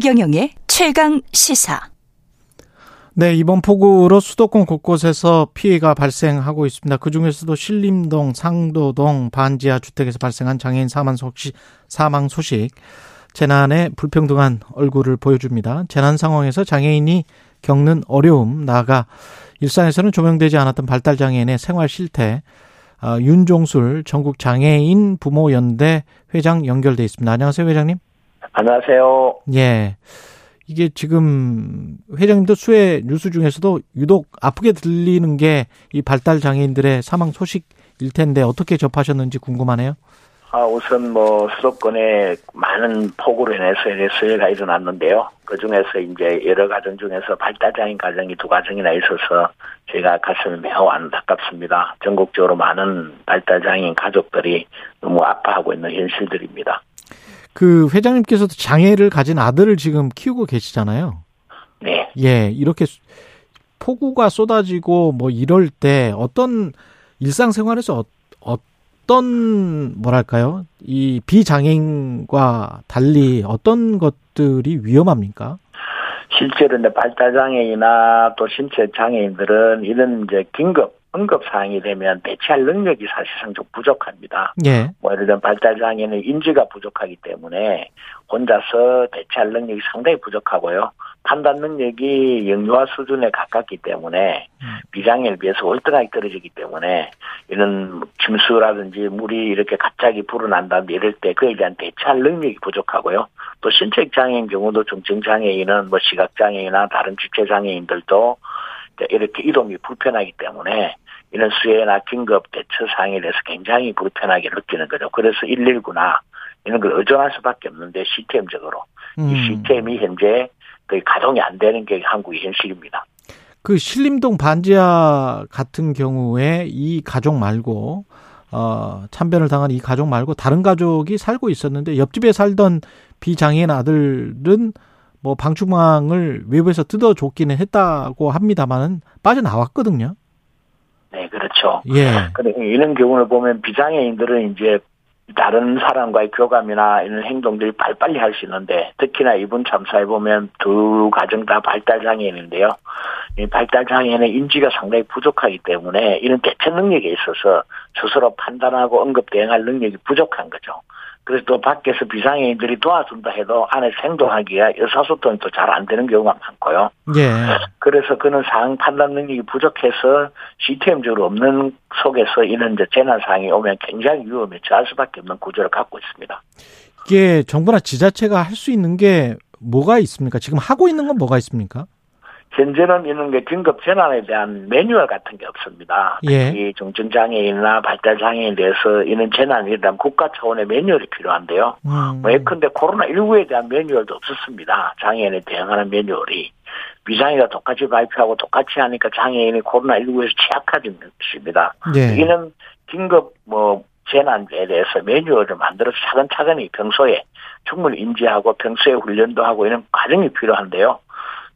최경영의 최강 시사. 네, 이번 폭우로 수도권 곳곳에서 피해가 발생하고 있습니다. 그 중에서도 신림동, 상도동, 반지하 주택에서 발생한 장애인 사망 소식, 사망 소식, 재난의 불평등한 얼굴을 보여줍니다. 재난 상황에서 장애인이 겪는 어려움, 나아가 일상에서는 조명되지 않았던 발달 장애인의 생활 실태, 어, 윤종술 전국 장애인 부모 연대 회장 연결돼 있습니다. 안녕하세요, 회장님. 안녕하세요. 예. 이게 지금 회장님도 수해 뉴스 중에서도 유독 아프게 들리는 게 이 발달 장애인들의 사망 소식일 텐데 어떻게 접하셨는지 궁금하네요. 아, 우선 뭐 수도권에 많은 폭우로 인해서 수해가 일어났는데요. 그 중에서 이제 여러 가정 중에서 발달 장애인 가정이 두 가정이나 있어서 제가 가슴이 매우 안타깝습니다. 전국적으로 많은 발달 장애인 가족들이 너무 아파하고 있는 현실들입니다. 그 회장님께서도 장애를 가진 아들을 지금 키우고 계시잖아요. 네. 예, 이렇게 폭우가 쏟아지고 뭐 이럴 때 어떤 일상생활에서 어, 떤 뭐랄까요? 이 비장애인과 달리 어떤 것들이 위험합니까? 실제로 이제 발달 장애이나 또 신체 장애인들은 이런 이제 긴급 응급 사항이 되면 대처할 능력이 사실상 좀 부족합니다. 예. 뭐 예를 들면 발달 장애는 인지가 부족하기 때문에 혼자서 대처할 능력이 상당히 부족하고요. 판단 능력이 영유아 수준에 가깝기 때문에 음. 비장애에 비해서 월등하게 떨어지기 때문에 이런 침수라든지 물이 이렇게 갑자기 불어난다든지 이럴 때 그에 대한 대처할 능력이 부족하고요. 또 신체 장애인 경우도 중증 장애인은 뭐 시각 장애이나 다른 지체 장애인들도 이렇게 이동이 불편하기 때문에 이런 수해나 긴급 대처 사항에 대해서 굉장히 불편하게 느끼는 거죠. 그래서 119나 이런 걸 의존할 수밖에 없는데 시스템적으로 음. 이 시스템이 현재 거의 가동이 안 되는 게 한국의 현실입니다. 그 신림동 반지하 같은 경우에 이 가족 말고 어 참변을 당한 이 가족 말고 다른 가족이 살고 있었는데 옆집에 살던 비장애인 아들은 뭐 방충망을 외부에서 뜯어줬기는 했다고 합니다만은 빠져나왔거든요. 네, 그렇죠. 예. 그래 이런 경우를 보면 비장애인들은 이제 다른 사람과의 교감이나 이런 행동들이 빨리빨리 할 수 있는데 특히나 이번 참사에 보면 두 가정 다 발달 장애인인데요. 이 발달 장애인의 인지가 상당히 부족하기 때문에 이런 대처 능력에 있어서 스스로 판단하고 응급 대응할 능력이 부족한 거죠. 그래서 또 밖에서 비장애인들이 도와준다 해도 안에 생존하기가 의사소통이 또 잘 안 되는 경우가 많고요. 예. 그래서 그는 상황 판단 능력이 부족해서 시스템적으로 없는 속에서 이런 이제 재난 상황이 오면 굉장히 위험에 처할 수밖에 없는 구조를 갖고 있습니다. 이게 정부나 지자체가 할 수 있는 게 뭐가 있습니까? 지금 하고 있는 건 뭐가 있습니까? 현재는 이런 게 긴급 재난에 대한 매뉴얼 같은 게 없습니다. 예. 특히 중증 장애인이나 발달 장애인에 대해서 이런 재난에 대한 국가 차원의 매뉴얼이 필요한데요. 음. 뭐 예컨대 코로나 19에 대한 매뉴얼도 없었습니다. 장애인에 대응하는 매뉴얼이 비장애가 똑같이 발표하고 똑같이 하니까 장애인이 코로나 19에서 취약해진 것입니다. 예. 여기는 긴급 뭐 재난에 대해서 매뉴얼을 만들어서 차근차근히 평소에 충분히 인지하고 평소에 훈련도 하고 이런 과정이 필요한데요.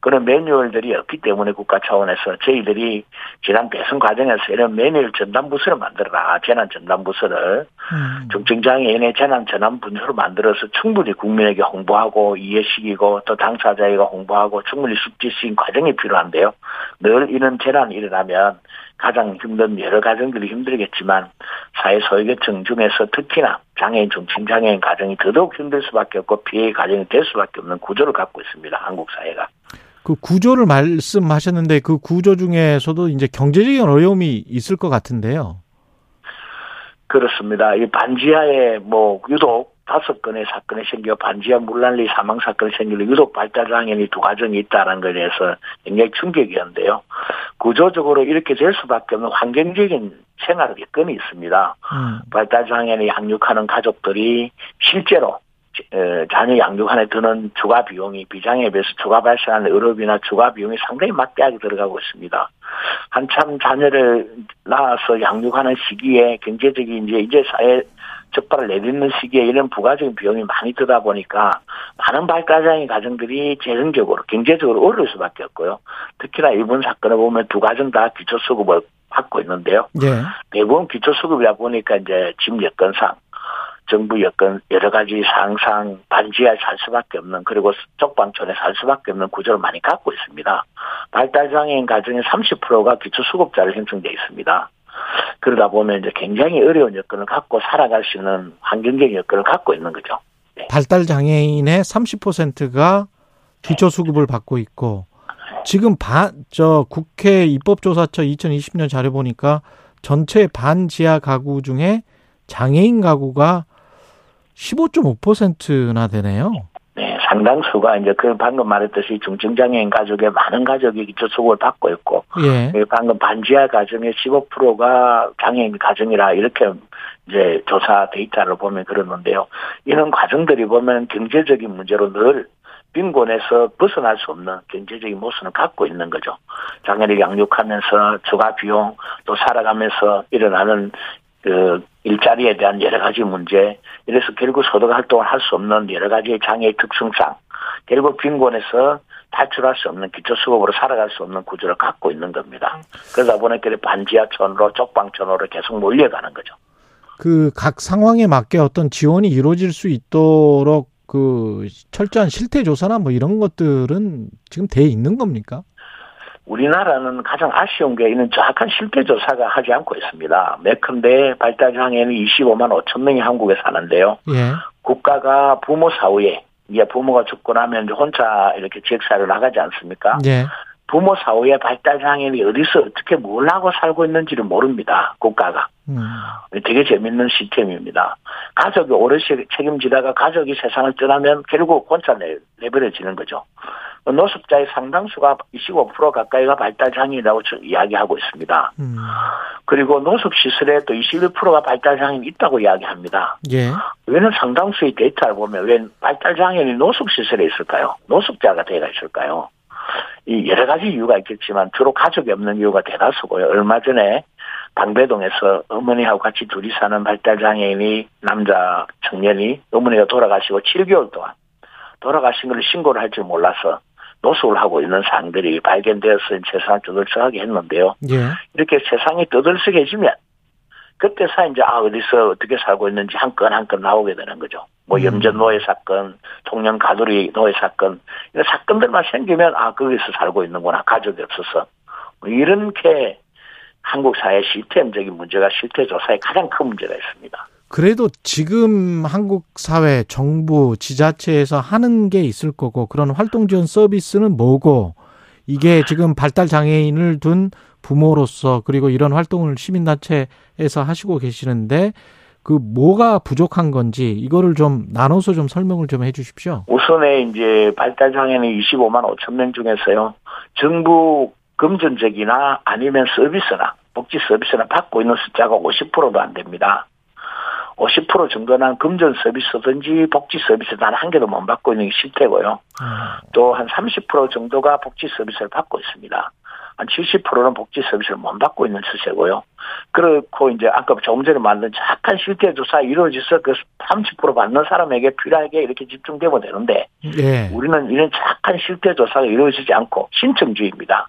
그런 매뉴얼들이 없기 때문에 국가 차원에서 저희들이 지난 대선 과정에서 이런 매뉴얼 전담부서를 만들어라. 재난 전담부서를 음. 중증장애인의 재난 분서로 만들어서 충분히 국민에게 홍보하고 이해시키고 또 당사자에게 홍보하고 충분히 숙지시킨 과정이 필요한데요. 늘 이런 재난이 일어나면 가장 힘든 여러 가정들이 힘들겠지만 사회 소외계층 중에서 특히나 장애인 중증장애인 가정이 더더욱 힘들 수밖에 없고 피해 가정이 될 수밖에 없는 구조를 갖고 있습니다. 한국 사회가. 그 구조를 말씀하셨는데 그 구조 중에서도 이제 경제적인 어려움이 있을 것 같은데요. 그렇습니다. 이 반지하에 뭐 유독 다섯 건의 사건이 생겨 반지하 물난리 사망 사건이 생기려 유독 발달 장애인이 두 가정이 있다는 것에 대해서 굉장히 충격이었는데요. 구조적으로 이렇게 될 수밖에 없는 환경적인 생활 여건이 있습니다. 음. 발달 장애인이 양육하는 가족들이 실제로 어, 자녀 양육안에 드는 추가 비용이 비장애에 비해서 추가 발생하는 의료비나 추가 비용이 상당히 막대하게 들어가고 있습니다. 한참 자녀를 낳아서 양육하는 시기에 경제적인 이제 이제 사회 적발을 내딛는 시기에 이런 부가적인 비용이 많이 들다 보니까 많은 발달장애 가정들이 재정적으로 경제적으로 어려울 수밖에 없고요. 특히나 이번 사건을 보면 두 가정 다 기초수급을 받고 있는데요. 예. 대부분 기초수급이다 보니까 이제 집 여건상 정부 여건 여러 가지 상상 반지하에 살 수밖에 없는 그리고 쪽방촌에 살 수밖에 없는 구조를 많이 갖고 있습니다. 발달장애인 가정의 30%가 기초수급자로 형성돼 있습니다. 그러다 보면 이제 굉장히 어려운 여건을 갖고 살아갈 수 있는 환경적 여건을 갖고 있는 거죠. 발달 장애인의 30%가 기초 수급을 받고 있고 지금 반, 저 국회 입법조사처 2020년 자료 보니까 전체 반 지하 가구 중에 장애인 가구가 15.5%나 되네요. 네, 상당수가 이제 그 방금 말했듯이 중증장애인 가족의 많은 가족이 기초수급을 받고 있고, 예. 그 방금 반지하 가정의 15%가 장애인 가정이라 이렇게 이제 조사 데이터를 보면 그러는데요. 이런 과정들이 보면 경제적인 문제로 늘 빈곤에서 벗어날 수 없는 경제적인 모습을 갖고 있는 거죠. 장애를 양육하면서 추가 비용 또 살아가면서 일어나는 그 일자리에 대한 여러 가지 문제 이래서 결국 소득 활동을 할 수 없는 여러 가지 장애의 특성상 결국 빈곤에서 탈출할 수 없는 기초수급으로 살아갈 수 없는 구조를 갖고 있는 겁니다. 그러다 보니까 반지하촌으로 쪽방촌으로 계속 몰려가는 거죠. 그 각 상황에 맞게 어떤 지원이 이루어질 수 있도록 그 철저한 실태 조사나 뭐 이런 것들은 지금 돼 있는 겁니까? 우리나라는 가장 아쉬운 게 이는 정확한 실태 조사가 하지 않고 있습니다. 매컨대 발달장애는 25만 5천 명이 한국에 사는데요. 예. 국가가 부모 사후에 이제 부모가 죽고 나면 혼자 이렇게 지역사회를 나가지 않습니까? 예. 부모 사후에 발달장애인이 어디서 어떻게 뭘 하고 살고 있는지를 모릅니다. 국가가. 음. 되게 재밌는 시스템입니다. 가족이 오래 책임지다가 가족이 세상을 떠나면 결국 혼자 내, 내버려지는 거죠. 노숙자의 상당수가 25% 가까이가 발달 장애인이라고 이야기하고 있습니다. 음. 그리고 노숙 시설에 또 21%가 발달 장애인이 있다고 이야기합니다. 예. 왜는 상당수의 데이터를 보면 왜 발달 장애인이 노숙 시설에 있을까요? 노숙자가 되어 있을까요? 이 여러 가지 이유가 있겠지만 주로 가족이 없는 이유가 대다수고요. 얼마 전에 방배동에서 어머니하고 같이 둘이 사는 발달 장애인이 남자 청년이 어머니가 돌아가시고 7개월 동안 돌아가신 걸 신고를 할 줄 몰라서 노숙을 하고 있는 상들이 발견되어서 세상을 떠들썩하게 했는데요. 예. 이렇게 세상이 떠들썩해지면 그때서 이제 아 어디서 어떻게 살고 있는지 한 건 한 건 나오게 되는 거죠. 뭐 음. 염전 노예 사건, 청년 가두리 노예 사건 이런 사건들만 생기면 아 거기서 살고 있는구나 가족이 없어서 뭐 이렇게 한국 사회 시스템적인 문제가 실태 조사에 가장 큰 문제가 있습니다. 그래도 지금 한국 사회, 정부, 지자체에서 하는 게 있을 거고 그런 활동 지원 서비스는 뭐고 이게 지금 발달 장애인을 둔 부모로서 그리고 이런 활동을 시민단체에서 하시고 계시는데 그 뭐가 부족한 건지 이거를 좀 나눠서 좀 설명을 좀 해주십시오. 우선에 이제 발달 장애인 25만 5천 명 중에서요 정부 금전적이나 아니면 서비스나 복지 서비스나 받고 있는 숫자가 50%도 안 됩니다. 50% 정도는 금전 서비스든지 복지 서비스 단 한 개도 못 받고 있는 게 실태고요. 또한 30% 정도가 복지 서비스를 받고 있습니다. 한 70%는 복지 서비스를 못 받고 있는 추세고요. 그렇고 이제 아까 조금 전에 만든 착한 실태 조사 이루어져서 그 30% 받는 사람에게 필요하게 이렇게 집중되면 되는데 예. 우리는 이런 착한 실태 조사가 이루어지지 않고 신청주의입니다.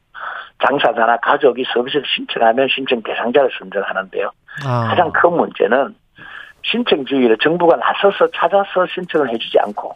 장사자나 가족이 서비스를 신청하면 신청 대상자를 선정하는데요. 아. 가장 큰 문제는 신청주의를 정부가 나서서 찾아서 신청을 해주지 않고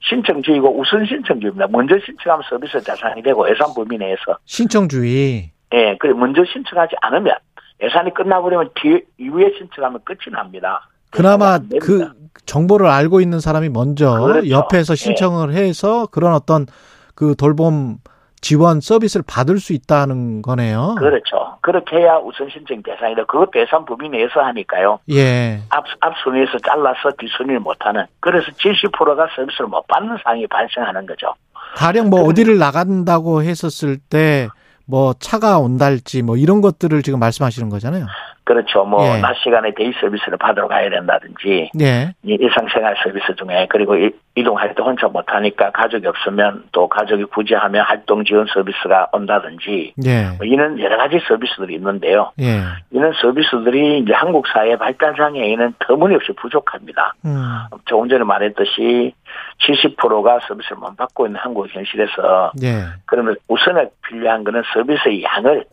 신청주의고 우선 신청주의입니다. 먼저 신청하면 서비스 대상이 되고 예산 범위 내에서 신청주의. 예, 그래 먼저 신청하지 않으면 예산이 끝나버리면 뒤 이후에 신청하면 끝이 납니다. 그나마. 그 정보를 알고 있는 사람이 먼저 그렇죠. 옆에서 신청을 해서 그런 어떤 그 돌봄 지원 서비스를 받을 수 있다는 거네요. 그렇죠. 그렇게 해야 우선 신청 대상이다. 그것도 예산 범위 내에서 하니까요. 예. 앞, 앞순위에서 잘라서 뒷순위를 못하는. 그래서 70%가 서비스를 못 받는 상황이 발생하는 거죠. 가령 뭐 그- 어디를 나간다고 했었을 때 뭐 차가 온다든지 뭐 이런 것들을 지금 말씀하시는 거잖아요. 그렇죠. 뭐, 예. 낮 시간에 day 서비스를 받으러 가야 된다든지, 예. 이 일상생활 서비스 중에, 그리고 이- 이동할 때 혼자 못하니까 가족이 없으면 또 가족이 굳이 하면 활동 지원 서비스가 온다든지, 예. 뭐 이런 여러 가지 서비스들이 있는데요. 예. 이런 서비스들이 이제 한국 사회 발달장애인은 터무니없이 부족합니다. 음. 조금 전에 말했듯이 70%가 서비스를 못 받고 있는 한국 현실에서 예. 그러면 우선에 필요한 거는 서비스의 양을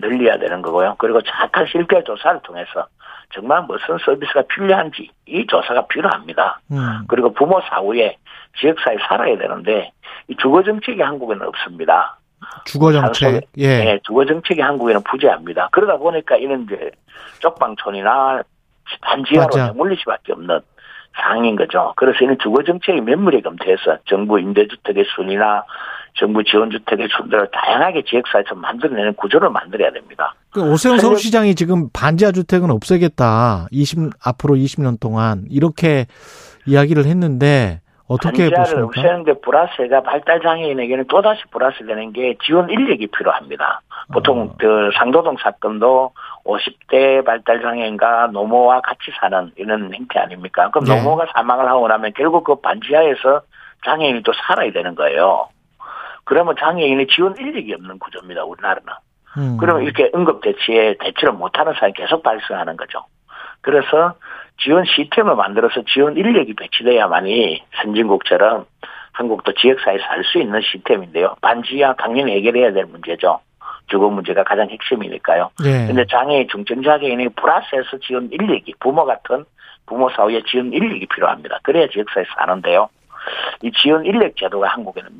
늘려야 되는 거고요. 그리고 정확한 실태 조사를 통해서 정말 무슨 서비스가 필요한지 이 조사가 필요합니다. 음. 그리고 부모 사후에 지역사회 살아야 되는데 이 주거 정책이 한국에는 없습니다. 주거 정책. 예. 네, 주거 정책이 한국에는 부재합니다. 그러다 보니까 이런 이제 쪽방촌이나 맞아. 내몰릴 수밖에 없는 상황인 거죠. 그래서 이는 주거 정책이 면밀히 검토해서 정부 임대주택의 순이나 정부 지원주택의 순들을 다양하게 지역사회에서 만들어내는 구조를 만들어야 됩니다. 그 오세훈 서울시장이 지금 반지하 주택은 없애겠다. 20 앞으로 20년 동안 이렇게 이야기를 했는데 어떻게 보십니까? 없애는데 플러스가 발달 장애인에게는 또다시 플러스 되는 게 지원 인력이 필요합니다. 보통 어. 그 상도동 사건도 50대 발달 장애인과 노모와 같이 사는 이런 행태 아닙니까? 그럼 네. 노모가 사망을 하고 나면 결국 그 반지하에서 장애인이 또 살아야 되는 거예요. 그러면 장애인의 지원 인력이 없는 구조입니다. 우리나라는. 음. 그러면 이렇게 응급 대치에 대처를 못하는 사람이 계속 발생하는 거죠. 그래서 지원 시스템을 만들어서 지원 인력이 배치돼야만이 선진국처럼 한국도 지역사회에서 할 수 있는 시스템인데요. 반지하 당연히 해결해야 될 문제죠. 주거 문제가 가장 핵심이니까요. 예. 근데 장애인, 중증장애인이 플러스해서 지원 인력이, 부모 같은 부모 사후에 지원 인력이 필요합니다. 그래야 지역사회에서 사는데요. 이 지원 인력 제도가 한국에는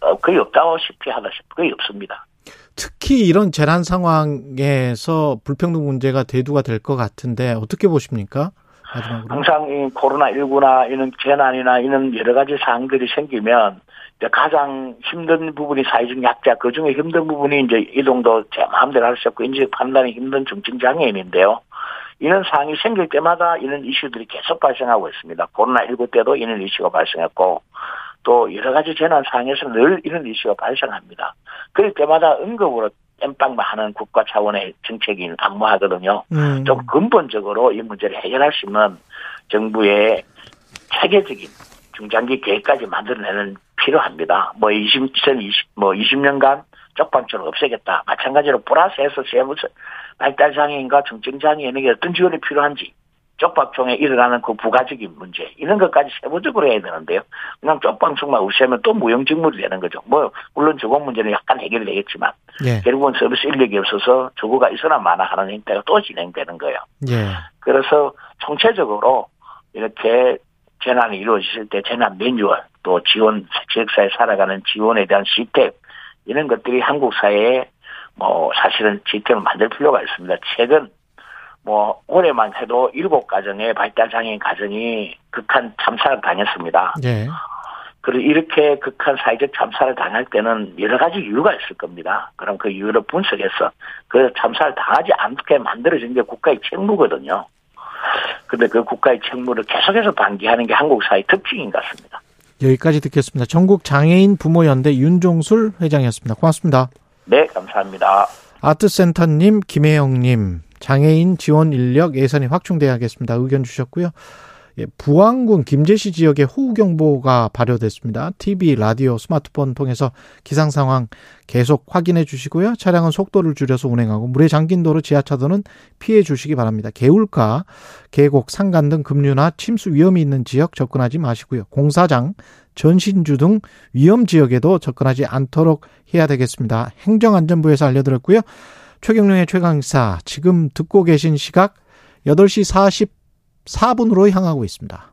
어, 거의 없다시피 하다시피 거의 없습니다. 특히 이런 재난 상황에서 불평등 문제가 대두가 될 것 같은데 어떻게 보십니까? 마지막으로. 항상 이 코로나19나 이런 재난이나 이런 여러 가지 사항들이 생기면 가장 힘든 부분이 사회적 약자, 그 중에 힘든 부분이 이제 이동도 제 마음대로 할 수 없고 인지 판단이 힘든 중증장애인인데요. 이런 상황이 생길 때마다 이런 이슈들이 계속 발생하고 있습니다. 코로나19 때도 이런 이슈가 발생했고 또 여러 가지 재난 상황에서 늘 이런 이슈가 발생합니다. 그럴 때마다 응급으로 땜빵만 하는 국가 차원의 정책이 난무하거든요. 음. 좀 근본적으로 이 문제를 해결할 수 있는 정부의 체계적인 중장기 계획까지 만들어내는 필요합니다. 뭐 20, 2020, 뭐 20년간 쪽방촌을 없애겠다. 마찬가지로 플러스해서 세무 발달 장애인과 중증 장애인에게 어떤 지원이 필요한지 쪽방촌에 일어나는 그 부가적인 문제 이런 것까지 세부적으로 해야 되는데요. 그냥 쪽방촌만 없애면 또 무용직물이 되는 거죠. 뭐 물론 주거 문제는 약간 해결되겠지만 예. 결국은 서비스 인력이 없어서 주거가 있어나 마나 하는 행태가 또 진행되는 거예요. 예. 그래서 총체적으로 이렇게 재난이 이루어졌을 때 재난 매뉴얼 또 지원 지역사회 살아가는 지원에 대한 시스템 이런 것들이 한국 사회에 뭐 사실은 시스템을 만들 필요가 있습니다. 최근 뭐 올해만 해도 일곱 가정의 발달 장애인 가정이 극한 참사를 당했습니다. 예. 그리고 이렇게 극한 사회적 참사를 당할 때는 여러 가지 이유가 있을 겁니다. 그럼 그 이유를 분석해서 그 참사를 당하지 않게 만들어진 게 국가의 책무거든요. 근데 그 국가의 책무를 계속해서 방기하는 게 한국 사회 특징인 것 같습니다. 여기까지 듣겠습니다. 전국 장애인 부모연대 윤종술 회장이었습니다. 고맙습니다. 네, 감사합니다. 아트센터님, 김혜영님, 장애인 지원 인력 예산이 확충돼야겠습니다. 의견 주셨고요. 예, 부안군 김제시 지역에 호우경보가 발효됐습니다. TV, 라디오, 스마트폰 통해서 기상 상황 계속 확인해 주시고요. 차량은 속도를 줄여서 운행하고 물에 잠긴 도로, 지하차도는 피해 주시기 바랍니다. 개울가, 계곡, 산간 등 급류나 침수 위험이 있는 지역 접근하지 마시고요. 공사장, 전신주 등 위험 지역에도 접근하지 않도록 해야 되겠습니다. 행정안전부에서 알려드렸고요. 최경령의 최강사 지금 듣고 계신 시각 8시 44분으로 향하고 있습니다.